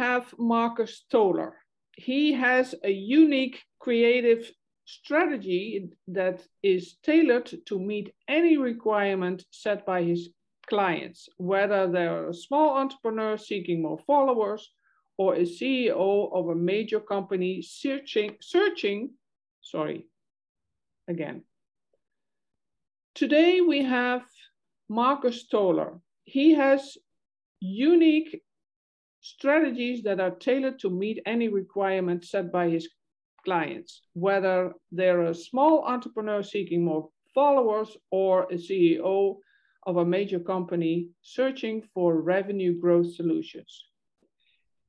have Marcus Toller. He has a unique creative strategy that is tailored to meet any requirement set by his clients, whether they're a small entrepreneur seeking more followers or a CEO of a major company searching, searching, sorry, again. Today we have Marcus Toller. He has unique strategies that are tailored to meet any requirement set by his clients, whether they're a small entrepreneur seeking more followers or a CEO of a major company searching for revenue growth solutions.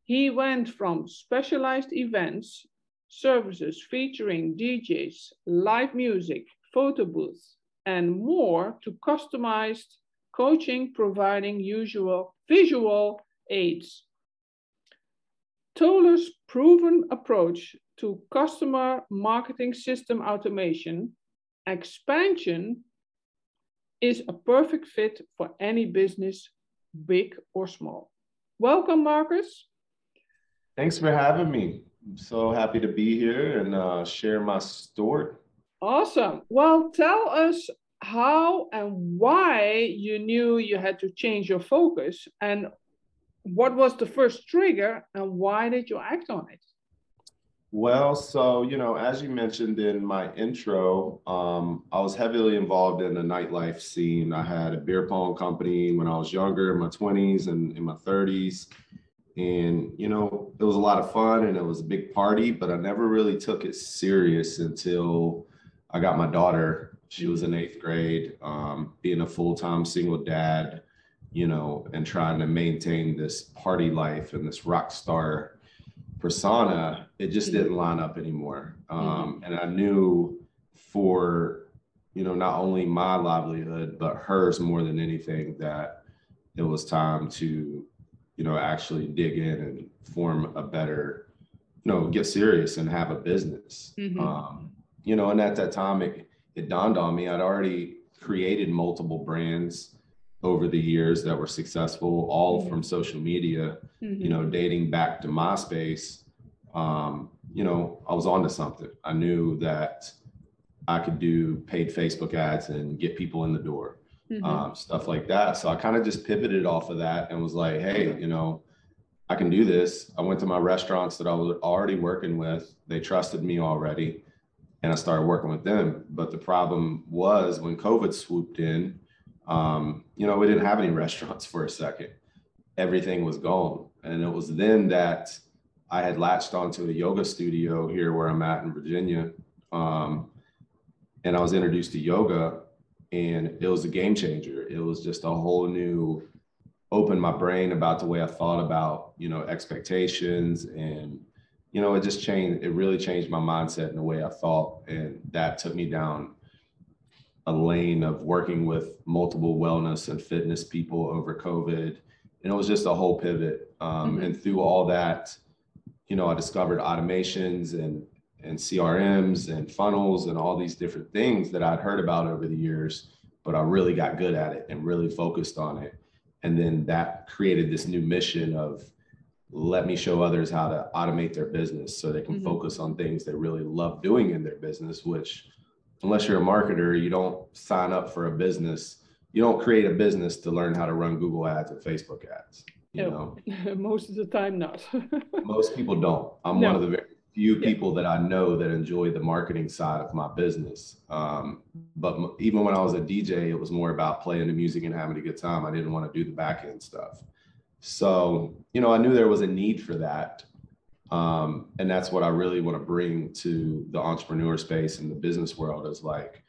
He went from specialized events, services featuring DJs, live music, photo booths, and more to customized coaching providing usual visual aids. Toller's proven approach to customer marketing system automation, expansion is a perfect fit for any business, big or small. Welcome, Marcus. Thanks for having me. I'm so happy to be here and uh, share my story. Awesome. Well, tell us how and why you knew you had to change your focus and what was the first trigger and why did you act on it? Well, so, you know, as you mentioned in my intro, um, I was heavily involved in the nightlife scene. I had a beer pong company when I was younger, in my 20s and in my 30s. And, you know, it was a lot of fun and it was a big party, but I never really took it serious until I got my daughter. She was in eighth grade, um, being a full time single dad, you know, and trying to maintain this party life and this rock star persona, it just mm-hmm. didn't line up anymore. Um, mm-hmm. And I knew for, you know, not only my livelihood, but hers more than anything, that it was time to, you know, actually dig in and form a better, you know, get serious and have a business. Mm-hmm. Um, you know, and at that time, it, it dawned on me, I'd already created multiple brands over the years that were successful, all mm-hmm. from social media, mm-hmm. you know, dating back to MySpace. Um, you know, I was onto something. I knew that I could do paid Facebook ads and get people in the door, mm-hmm. um, stuff like that. So I kind of just pivoted off of that and was like, hey, you know, I can do this. I went to my restaurants that I was already working with. They trusted me already. And I started working with them. But the problem was when COVID swooped in, um, you know, we didn't have any restaurants for a second. Everything was gone. And it was then that I had latched onto a yoga studio here where I'm at in Virginia. Um, and I was introduced to yoga and it was a game changer. It was just a whole new open my brain about the way I thought about, you know, expectations and you know, it just changed, it really changed my mindset and the way I thought. And that took me down a lane of working with multiple wellness and fitness people over COVID. And it was just a whole pivot. Um, mm-hmm. And through all that, you know, I discovered automations and and CRMs and funnels and all these different things that I'd heard about over the years, but I really got good at it and really focused on it. And then that created this new mission of let me show others how to automate their business so they can mm-hmm. focus on things they really love doing in their business, which unless you're a marketer, you don't sign up for a business. You don't create a business to learn how to run Google ads and Facebook ads. You know, most of the time not. most people don't. I'm no. one of the very few people yeah. that I know that enjoy the marketing side of my business. Um, but m- even when I was a DJ, it was more about playing the music and having a good time. I didn't want to do the back end stuff. So, you know, I knew there was a need for that. Um, and that's what I really want to bring to the entrepreneur space and the business world is like,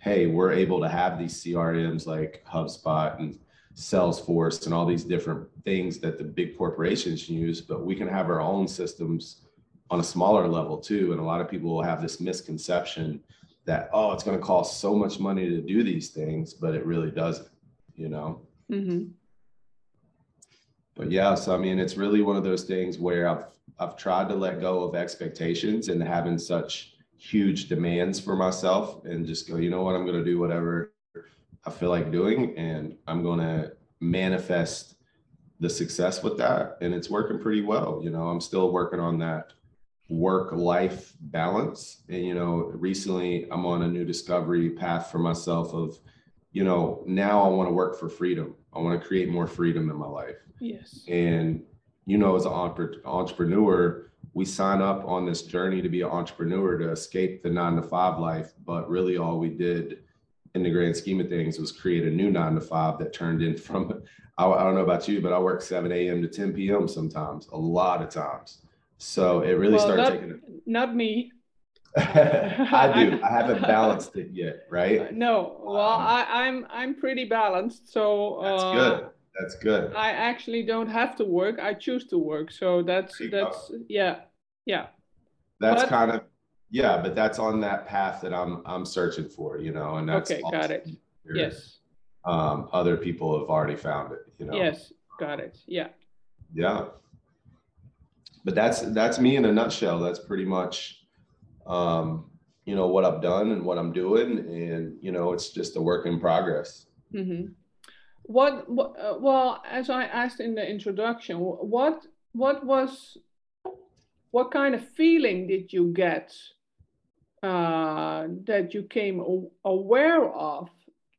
hey, we're able to have these CRMs like HubSpot and Salesforce and all these different things that the big corporations use, but we can have our own systems on a smaller level too. And a lot of people will have this misconception that, oh, it's going to cost so much money to do these things, but it really doesn't, you know? Mm-hmm. But yeah, so I mean, it's really one of those things where I've I've tried to let go of expectations and having such huge demands for myself and just go, you know what, I'm going to do whatever I feel like doing and I'm going to manifest the success with that. And it's working pretty well you know? I'm still working on that work life balance. And you know recently i'm on a new discovery path for myself of you know now i want to work for freedom. I want to create more freedom in my life. Yes. And you know as an entrepreneur we sign up on this journey to be an entrepreneur to escape the nine to five life but really all we did in the grand scheme of things was create a new nine to five that turned in from I, I don't know about you, but I work 7 a.m. to 10 p.m. sometimes, a lot of times. So it really well, started not, taking it. Not me. I do. I haven't balanced it yet, right? No. Well, um, I, I'm I'm pretty balanced. So that's uh, good. That's good. I actually don't have to work. I choose to work. So that's that's go. yeah. Yeah. That's but, kind of yeah, but that's on that path that I'm I'm searching for, you know, and that's okay. Got it. Yes. Um, other people have already found it, you know. Yes, got it. Yeah. Yeah. But that's that's me in a nutshell. That's pretty much, um, you know, what I've done and what I'm doing, and you know, it's just a work in progress. Mm-hmm. What, uh, well, as I asked in the introduction, what what was what kind of feeling did you get uh, that you came aware of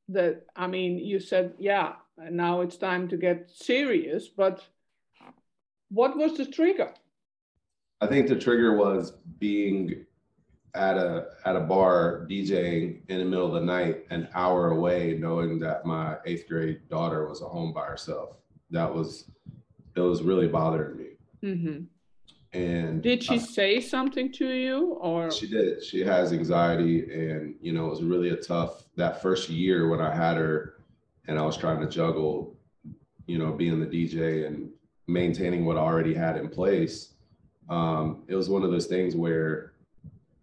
that i mean you said yeah now it's time to get serious but what was the trigger? I think the trigger was being at a at a bar djing in the middle of the night an hour away knowing that my eighth grade daughter was at home by herself that was it was really bothering me mm-hmm. And did she uh, say something to you or she did. She has anxiety and you know, it was really a tough that first year when I had her and I was trying to juggle, you know, being the DJ and maintaining what I already had in place. Um, it was one of those things where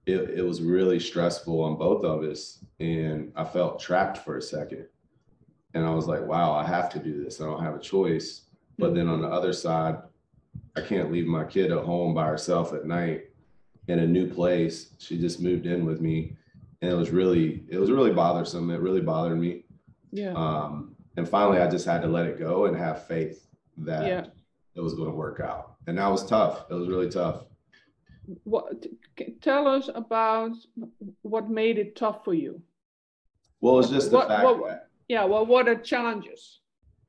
it, it was really stressful on both of us and I felt trapped for a second. And I was like, wow, I have to do this. I don't have a choice. But then on the other side, I can't leave my kid at home by herself at night in a new place. She just moved in with me, and it was really it was really bothersome. It really bothered me. Yeah. Um, and finally, I just had to let it go and have faith that yeah. it was going to work out. And that was tough. It was really tough. What tell us about what made it tough for you? Well, it's just the what, fact what, that yeah. Well, what are challenges?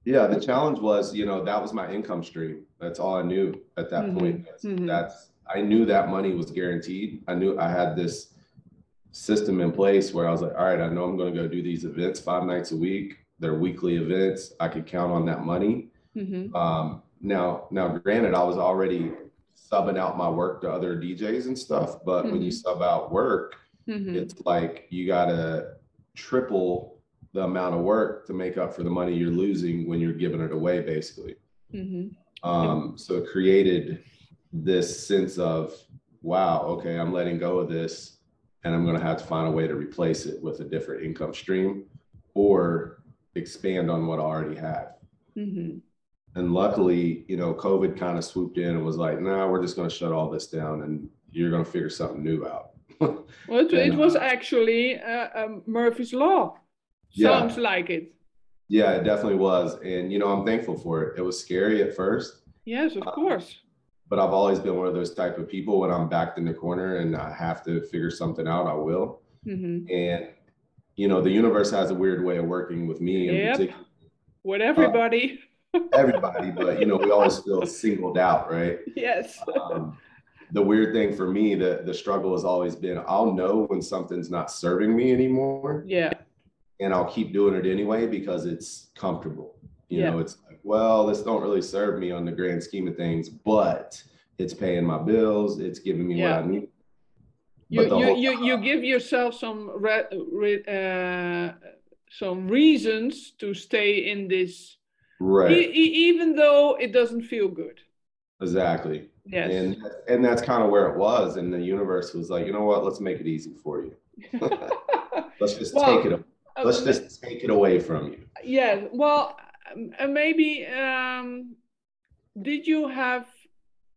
Yeah, the challenge was, you know, that was my income stream. That's all I knew at that mm-hmm. point. That's, mm-hmm. that's I knew that money was guaranteed. I knew I had this system in place where I was like, all right, I know I'm going to go do these events five nights a week. They're weekly events. I could count on that money. Mm-hmm. Um, now, now, granted, I was already subbing out my work to other DJs and stuff, but when you mm-hmm. sub out work, mm-hmm. it's like you got to triple the amount of work to make up for the money you're losing when you're giving it away, basically. Mm-hmm. Um, so it created this sense of, wow, okay, I'm letting go of this and I'm going to have to find a way to replace it with a different income stream or expand on what I already have. And luckily, you know, COVID kind of swooped in and was like, nah, we're just going to shut all this down and you're going to figure something new out. well, it, and, it was uh, actually uh, um, Murphy's Law yeah. Sounds like it. Yeah, it definitely was. And, you know, I'm thankful for it. It was scary at first. Yes, of um, course. But I've always been one of those type of people when I'm backed in the corner and I have to figure something out, I will. Mm-hmm. And, you know, the universe has a weird way of working with me in yep. particular. With everybody. Uh, everybody, but, you know, we always feel singled out, right? Yes. Um, the weird thing for me, the, the struggle has always been I'll know when something's not serving me anymore. Yeah and I'll keep doing it anyway because it's comfortable. You yeah. know, it's like, well, this don't really serve me on the grand scheme of things, but it's paying my bills. It's giving me yeah. what I need. You you, you, you give yourself some re, re, uh, some reasons to stay in this, right? E even though it doesn't feel good. Exactly. Yes. And and that's kind of where it was, and the universe was like, you know what? Let's make it easy for you. Let's just well, take it let's just take it away from you. Yeah. Well, um, maybe um, did you have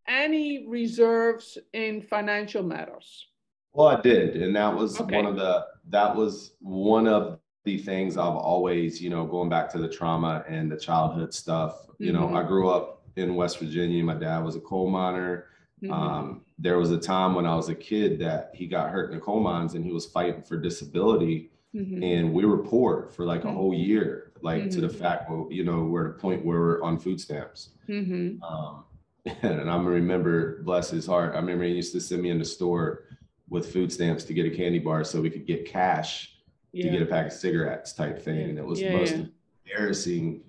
any reserves in financial matters? Well, I did, and that was okay. one of the that was one of things I've always, you know, going back to the trauma and the childhood stuff. You know, I Mhm. grew up in West Virginia. My dad was a coal miner. Mhm. Um, there was a time when I was a kid that he got hurt in the coal mines and he was fighting for disability. Mhm. And we were poor for like a Mhm. whole year, like to the Mhm. fact where, you know, we're at a point where we're on food stamps. Um, and I remember, bless his heart, I remember he used to send me in the store with food stamps to get a candy bar so we could get cash to get a pack of cigarettes type thing. And it was Yeah, the most yeah. embarrassing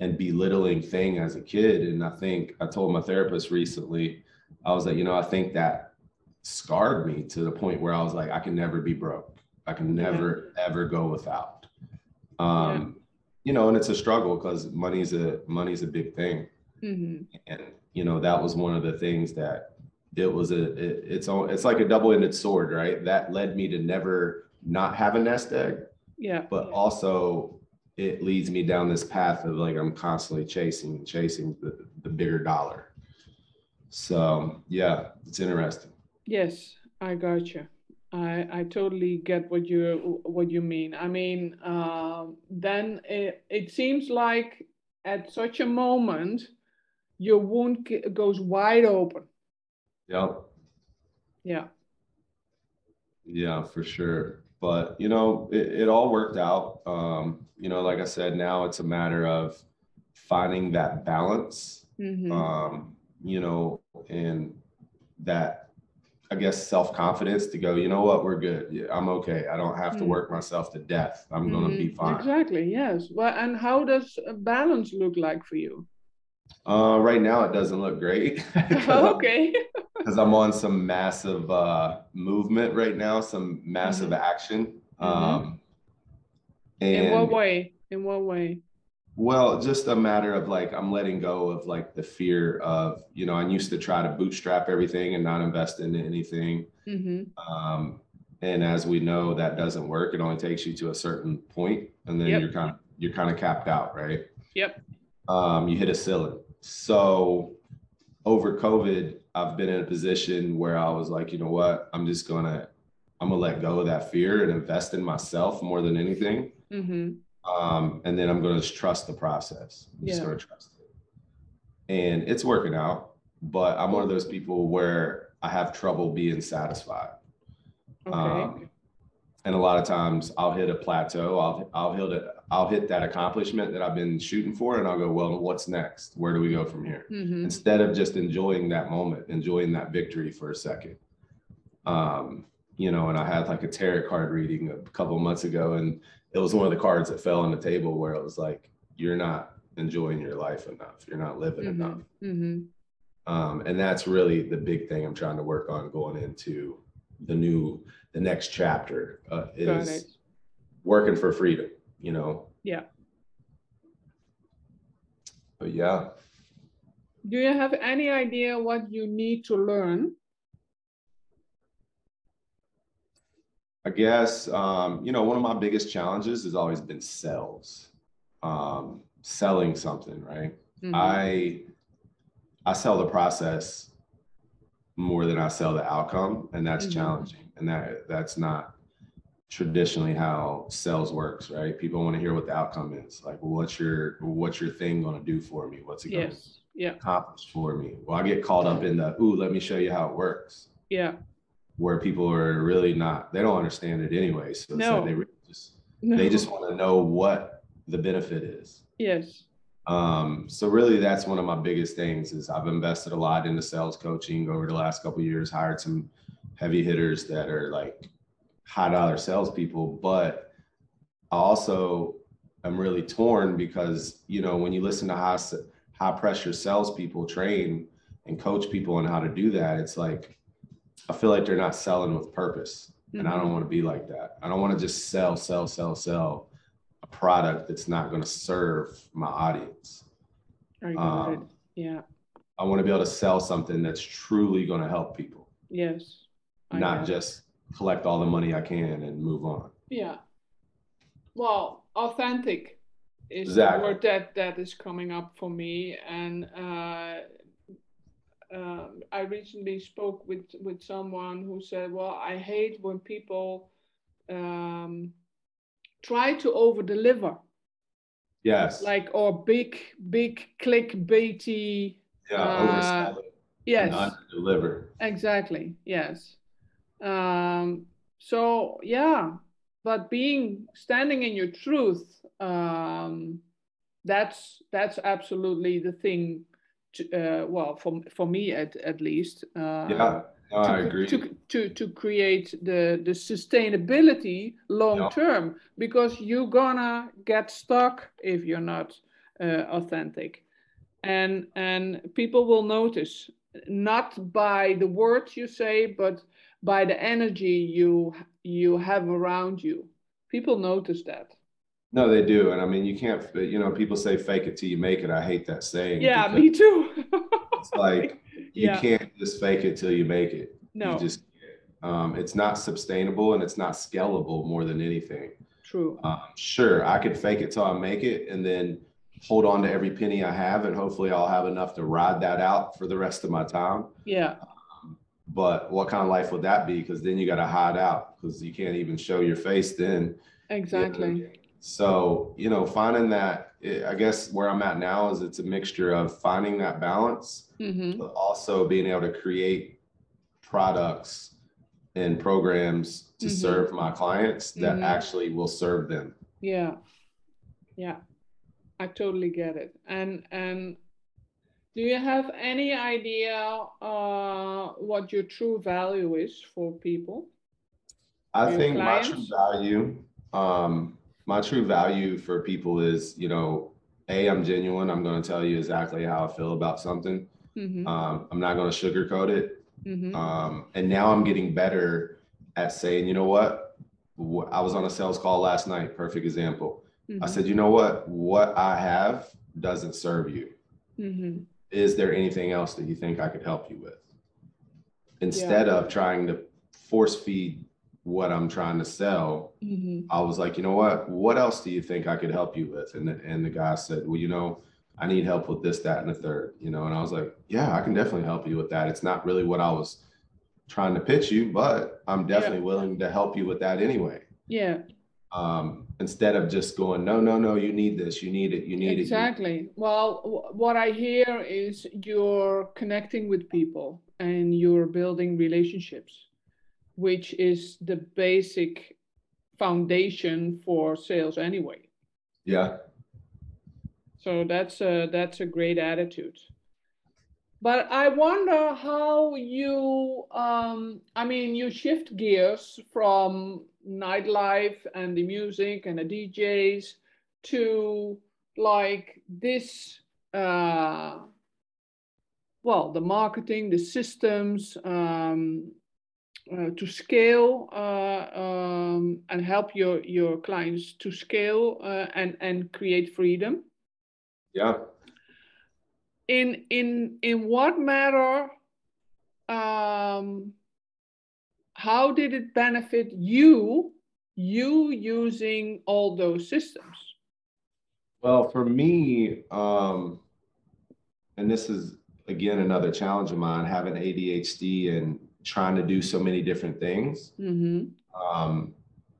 and belittling thing as a kid. And I think I told my therapist recently, I was like, you know, I think that scarred me to the point where I was like, I can never be broke. I can never ever go without. Um, you know, and it's a struggle because money's a money's a big thing. Mhm. And you know, that was one of the things that it was a it, it's all it's like a double-ended sword, right? That led me to never not have a nest egg Yeah. but also it leads me down this path of like I'm constantly chasing, chasing the, the bigger dollar. So yeah, it's interesting. Yes, I got you. I I totally get what you what you mean. I mean, um, then it, it seems like at such a moment, your wound goes wide open. Yep. Yeah. Yeah, for sure. But you know, it, it all worked out. Um, you know, like I said, now it's a matter of finding that balance. hmm Um, you know, and that I guess self-confidence to go, you know what, we're good. I'm okay. I don't have to Mm. work myself to death. I'm gonna be Mhm. fine. Exactly. Yes. Well, and how does balance look like for you? Uh, right now it doesn't look great because. I'm on some massive uh, movement right now, some massive action. Um, In what way? In what way? well, just a matter of like I'm letting go of like the fear of you know I used to try to bootstrap everything and not invest in anything. hmm Um, and as we know, that doesn't work. It only takes you to a certain point, and then Yep. you're kind of you're kind of capped out, right? Yep. um, you hit a ceiling. So over COVID, I've been in a position where I was like, you know what, I'm just gonna, I'm gonna let go of that fear and invest in myself more than anything. hmm Um, and then I'm gonna just trust the process. I'm just Yeah. gonna trust it. And it's working out, but I'm one of those people where I have trouble being satisfied. Okay. Um, and a lot of times I'll hit a plateau. I'll I'll hit it. I'll hit that accomplishment that I've been shooting for, and I'll go, well, what's next? Where do we go from here? hmm Instead of just enjoying that moment, enjoying that victory for a second. Um, you know, and I had like a tarot card reading a couple months ago, and it was one of the cards that fell on the table where it was like, you're not enjoying your life enough. You're not living hmm enough. hmm Um, and that's really the big thing I'm trying to work on going into the new, the next chapter uh, is working for freedom, you know? Yeah. But yeah, Do you have any idea what you need to learn? I guess, um, you know, one of my biggest challenges has always been sales, um, selling something, right? Mhm. I, I sell the process more than I sell the outcome, and that's Mhm. challenging. And that that's not traditionally how sales works, right? People want to hear what the outcome is. Like, what's your what's your thing going to do for me? What's it going to. Yeah. accomplish for me? Well, I get caught up in the ooh, let me show you how it works, Yeah. where people are really not. They don't understand it anyway. So No. like they really just No. they just want to know what the benefit is. Yes. Um, so really that's one of my biggest things is I've invested a lot into sales coaching over the last couple of years, hired some heavy hitters that are like high dollar salespeople, but I also am really torn because, you know, when you listen to high, high pressure salespeople train and coach people on how to do that, it's like, I feel like they're not selling with purpose. And I don't Mhm. want to be like that. I don't want to just sell, sell, sell, sell a product that's not going to serve my audience. I got it. Um, Yeah. I want to be able to sell something that's truly going to help people, Yes. I not just collect all the money I can and move on. Yeah. Well, authentic is Exactly. the word that that is coming up for me, and uh, um, I recently spoke with with someone who said, "Well, I hate when people um, try to over deliver Yes. like or big big clickbaity yeah. uh, oversell it yes and deliver. exactly yes um so yeah but being standing in your truth um that's that's absolutely the thing to, uh, well for for me at at least uh Yeah. No, to, I agree. to, to, to create the, the sustainability long term because you're gonna get stuck if you're not uh, authentic and and people will notice not by the words you say but by the energy you you have around you people notice that No, they do. And I mean, you can't, you know, people say fake it till you make it. I hate that saying. yeah me too It's like, you Yeah. can't just fake it till you make it. no You just, um, it's not sustainable and it's not scalable more than anything. true Um, sure, I could fake it till I make it and then hold on to every penny I have and hopefully I'll have enough to ride that out for the rest of my time. yeah But what kind of life would that be? Because then you got to hide out because you can't even show your face then. exactly So, you know, finding that, eh, I guess where I'm at now is it's a mixture of finding that balance, hmm but also being able to create products and programs to Mhm. serve my clients that Mhm. actually will serve them. Yeah. Yeah. I totally get it. And and do you have any idea uh, what your true value is for people? I Your think my true value, um, my true value for people is, you know, A, I'm genuine. I'm going to tell you exactly how I feel about something. Mm-hmm. Um, I'm not going to sugarcoat it. Mm-hmm. Um, and now I'm getting better at saying, you know what? I was on a sales call last night, perfect example. I said, you know what? What I have doesn't serve you. Is there anything else that you think I could help you with? Instead of trying to force feed what I'm trying to sell, Mm-hmm. I was like, you know what? What else do you think I could help you with? And the, and the guy said, well, you know, I need help with this, that, and the third, you know, and I was like, yeah, I can definitely help you with that. It's not really what I was trying to pitch you, but I'm definitely willing to help you with that anyway. Yeah, Um, instead of just going, no, no, no, you need this, you need it, you need it. exactly. Well, wh- what I hear is you're connecting with people and you're building relationships, which is the basic foundation for sales anyway. Yeah. So that's a that's a great attitude. But I wonder how you um I mean you shift gears from nightlife and the music and the DJs to like this uh well the marketing the systems um uh, to scale uh, um, and help your your clients to scale uh, and and create freedom Yeah. in in in what matter um how did it benefit you you using all those systems Well, for me, um, and this is again another challenge of mine, having ADHD and trying to do so many different things. mm-hmm. Um,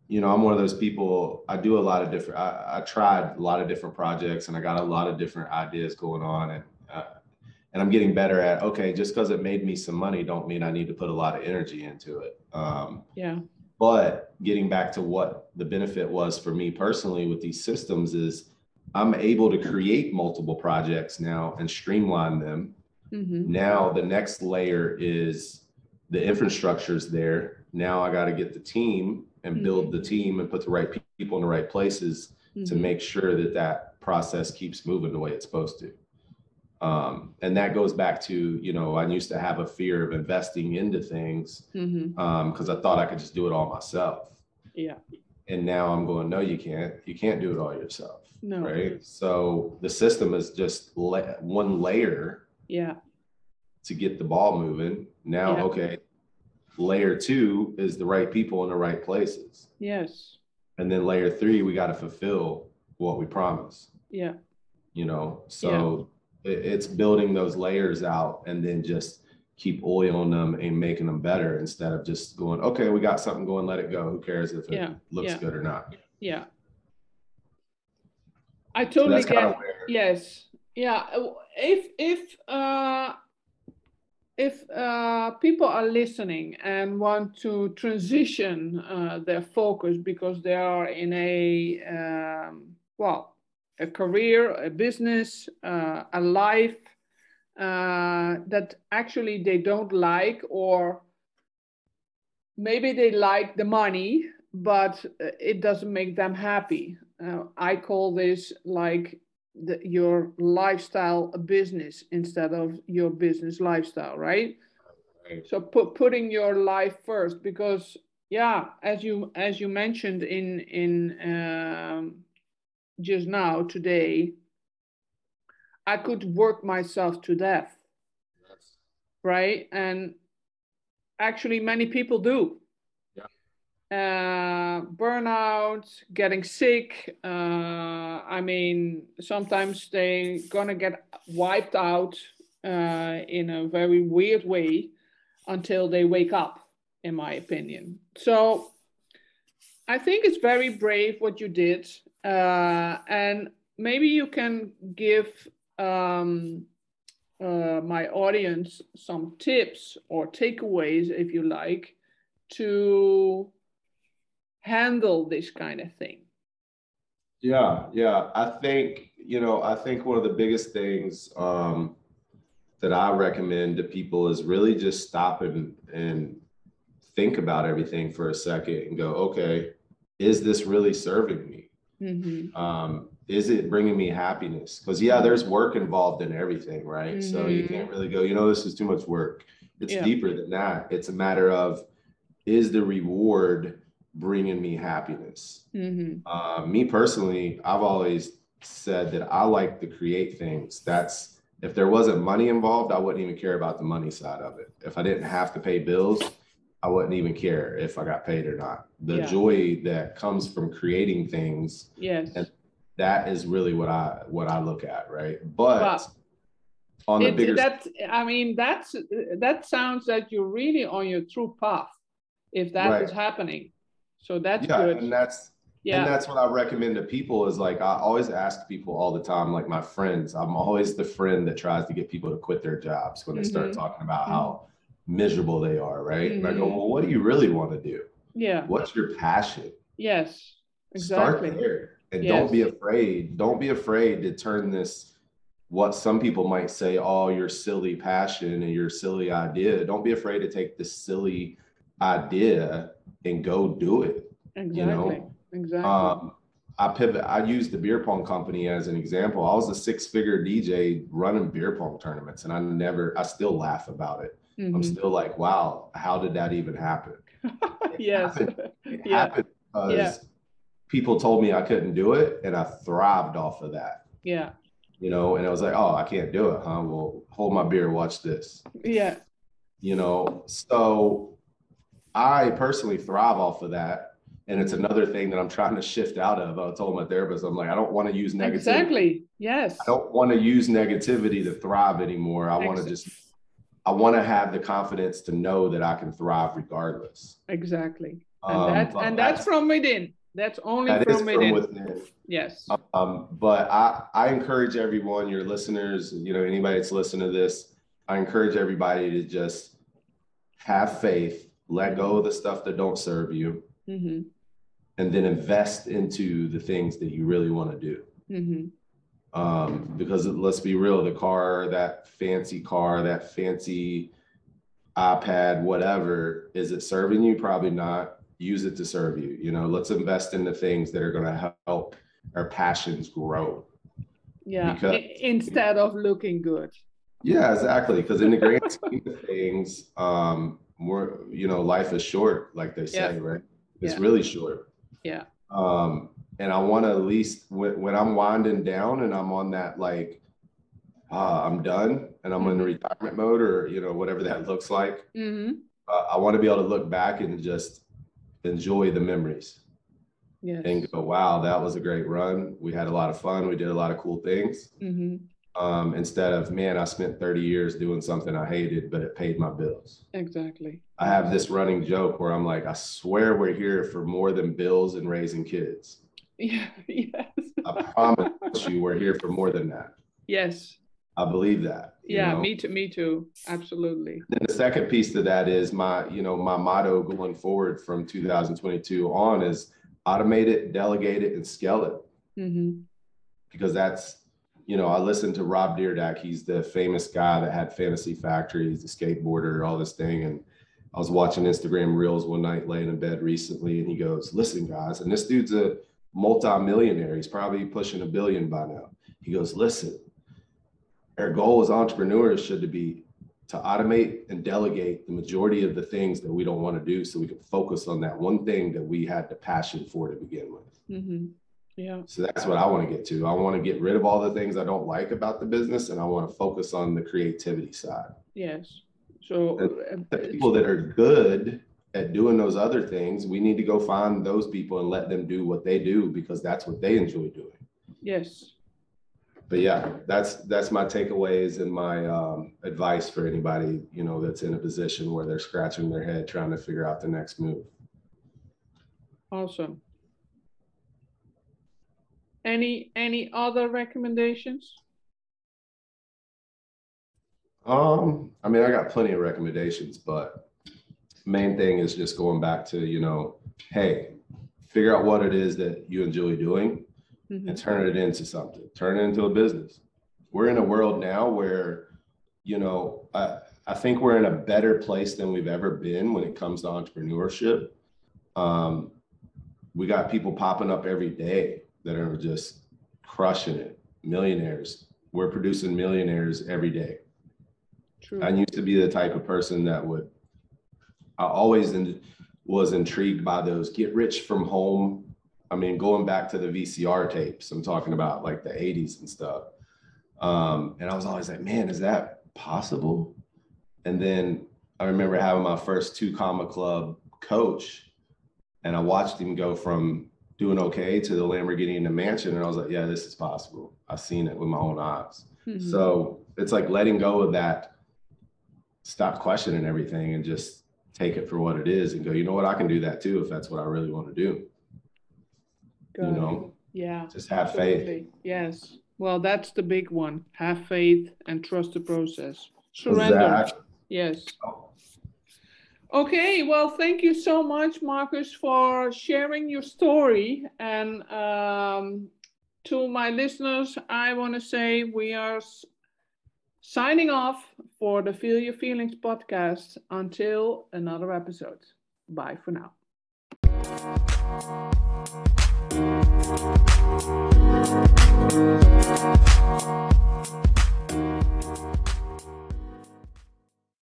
you know, I'm one of those people. I do a lot of different. I, I tried a lot of different projects, and I got a lot of different ideas going on, and uh, and I'm getting better at. Okay, just because it made me some money, don't mean I need to put a lot of energy into it. Um, yeah but getting back to what the benefit was for me personally with these systems is I'm able to create multiple projects now and streamline them. mm-hmm. Now the next layer is the infrastructure is there. Now I got to get the team and build the team and put the right people in the right places to Mm-hmm. make sure that that process keeps moving the way it's supposed to. Um, and that goes back to, you know, I used to have a fear of investing into things Mm-hmm. because I thought I could just do it all myself. yeah And now I'm going, no, you can't. You can't do it all yourself. no Right. So the system is just la- one layer yeah to get the ball moving. Now, Yeah. okay, layer two is the right people in the right places. yes And then layer three, we got to fulfill what we promise, yeah you know? So it, it's building those layers out and then just keep oiling them and making them better instead of just going, okay, we got something going, let it go. Who cares if it Yeah, looks yeah. good or not? yeah I totally kinda get. Yes, yeah. uh, If if uh, if uh, people are listening and want to transition uh, their focus because they are in a um, well, a career, a business, uh, a life uh, that actually they don't like, or maybe they like the money, but uh, it doesn't make them happy. Uh, I call this like the, your lifestyle a business instead of your business lifestyle, right? Right. So put putting your life first because yeah, as you as you mentioned in in um, just now today, I could work myself to death, right? And actually, many people do. Uh, burnout, getting sick. Uh, I mean, sometimes they're gonna get wiped out uh, in a very weird way until they wake up, in my opinion. So I think it's very brave what you did, uh, and maybe you can give um, uh, my audience some tips or takeaways, if you like, to handle this kind of thing. Yeah, yeah. I think, you know, I think one of the biggest things um, that I recommend to people is really just stop and, and think about everything for a second and go, okay, is this really serving me? Mhm. Um, is it bringing me happiness? Because, yeah, there's work involved in everything, right? So you Mhm. can't really go, you know, this is too much work. It's Yeah. deeper than that. It's a matter of, is the reward bringing me happiness? Mhm. Uh, me personally, I've always said that I like to create things. That's if there wasn't money involved, I wouldn't even care about the money side of it. If I didn't have to pay bills, I wouldn't even care if I got paid or not. The Yeah. joy that comes from creating things, Yes. And that is really what I what I look at, right? But on the It- bigger that I mean that's that sounds that you're really on your true path if that is Right. happening. So that's yeah, good. and that's yeah. And that's what I recommend to people is like I always ask people all the time, like my friends, I'm always the friend that tries to get people to quit their jobs when they start Mhm. talking about how miserable they are, right? And I go, Mhm. well, what do you really want to do? yeah. What's your passion? Yes. Exactly. Start there. And don't be afraid. Don't be afraid to turn this what some people might say, oh, your silly passion and your silly idea. Don't be afraid to take this silly idea and go do it. Exactly. You know? Exactly. Um, I pivot. I use the beer pong company as an example. I was a six-figure DJ running beer pong tournaments, and I never. I still laugh about it. I'm Mhm. still like, wow, how did that even happen? It yes. happened. It Yeah. happened because Yeah. people told me I couldn't do it, and I thrived off of that. Yeah. You know, and I was like, oh, I can't do it, huh? Well, hold my beer, watch this. Yeah. You know, so I personally thrive off of that. And it's another thing that I'm trying to shift out of. I told my therapist, I'm like, I don't want to use negativity. Exactly. Yes. I don't want to use negativity to thrive anymore. I want to just, I want to have the confidence to know that I can thrive regardless. Exactly. And Um, that but and that's from within. That's only that from from within. within. Yes. Um, but I, I encourage everyone, your listeners, you know, anybody that's listening to this, I encourage everybody to just have faith, let go of the stuff that don't serve you, hmm and then invest into the things that you really want to do. hmm Um, because let's be real, the car, that fancy car, that fancy iPad, whatever, is it serving you? Probably not. Use it to serve you. You know, let's invest in the things that are going to help our passions grow. Yeah. Because- instead of looking good. Yeah, exactly. Because in the grand scheme of things, um, we're you know, life is short, like they say, Yeah. right? It's Yeah. really short. Yeah. Um, and I want to at least when, when I'm winding down and I'm on that like, uh, I'm done and I'm in Mhm. retirement mode or you know whatever that looks like. hmm Uh, I want to be able to look back and just enjoy the memories Yes. and go, wow, that was a great run. We had a lot of fun. We did a lot of cool things. hmm um, instead of man, I spent 30 years doing something I hated, but it paid my bills. Exactly. I have this running joke where I'm like, I swear we're here for more than bills and raising kids. Yeah, yes. I promise you, we're here for more than that. Yes. I believe that. Yeah, know? me too. Me too. Absolutely. Then the second piece to that is my, you know, my motto going forward from 2022 on is automate it, delegate it, and scale it. Mm-hmm. Because that's, you know, I listened to Rob Dyrdek. He's the famous guy that had Fantasy Factory. He's a skateboarder, all this thing. And I was watching Instagram Reels one night laying in bed recently, and he goes, "Listen, guys," and this dude's a multi-millionaire. He's probably pushing a billion by now. He goes, "Listen, our goal as entrepreneurs should be to automate and delegate the majority of the things that we don't want to do so we can focus on that one thing that we had the passion for to begin with. Mm-hmm. Yeah. So that's what I want to get to. I want to get rid of all the things I don't like about the business and I want to focus on the creativity side. Yes. So the people that are good at doing those other things, we need to go find those people and let them do what they do because that's what they enjoy doing. Yes but yeah, that's that's my takeaways and my um, advice for anybody you know that's in a position where they're scratching their head trying to figure out the next move. Awesome. Any any other recommendations? Um, I mean, I got plenty of recommendations, but main thing is just going back to you know, hey, figure out what it is that you enjoy doing mm-hmm. and turn it into something, turn it into a business. We're in a world now where, you know, I, I think we're in a better place than we've ever been when it comes to entrepreneurship. Um, we got people popping up every day that are just crushing it, millionaires. We're producing millionaires every day. True. I used to be the type of person that would, I always in, was intrigued by those get rich from home I mean, going back to the VCR tapes, I'm talking about like the 80s and stuff. Um, and I was always like, man, is that possible? And then I remember having my first two comma club coach, and I watched him go from doing okay to the Lamborghini in the mansion. And I was like, yeah, this is possible. I've seen it with my own eyes. Mm-hmm. So it's like letting go of that, stop questioning everything and just take it for what it is and go, you know what, I can do that too if that's what I really want to do. You know, yeah, just have absolutely. faith. Yes. Well, that's the big one. Have faith and trust the process. Surrender. Exactly. Yes. Okay, well, thank you so much, Marcus, for sharing your story. And um, to my listeners, I want to say we are Signing off for the Feel Your Feelings podcast until another episode. Bye for now.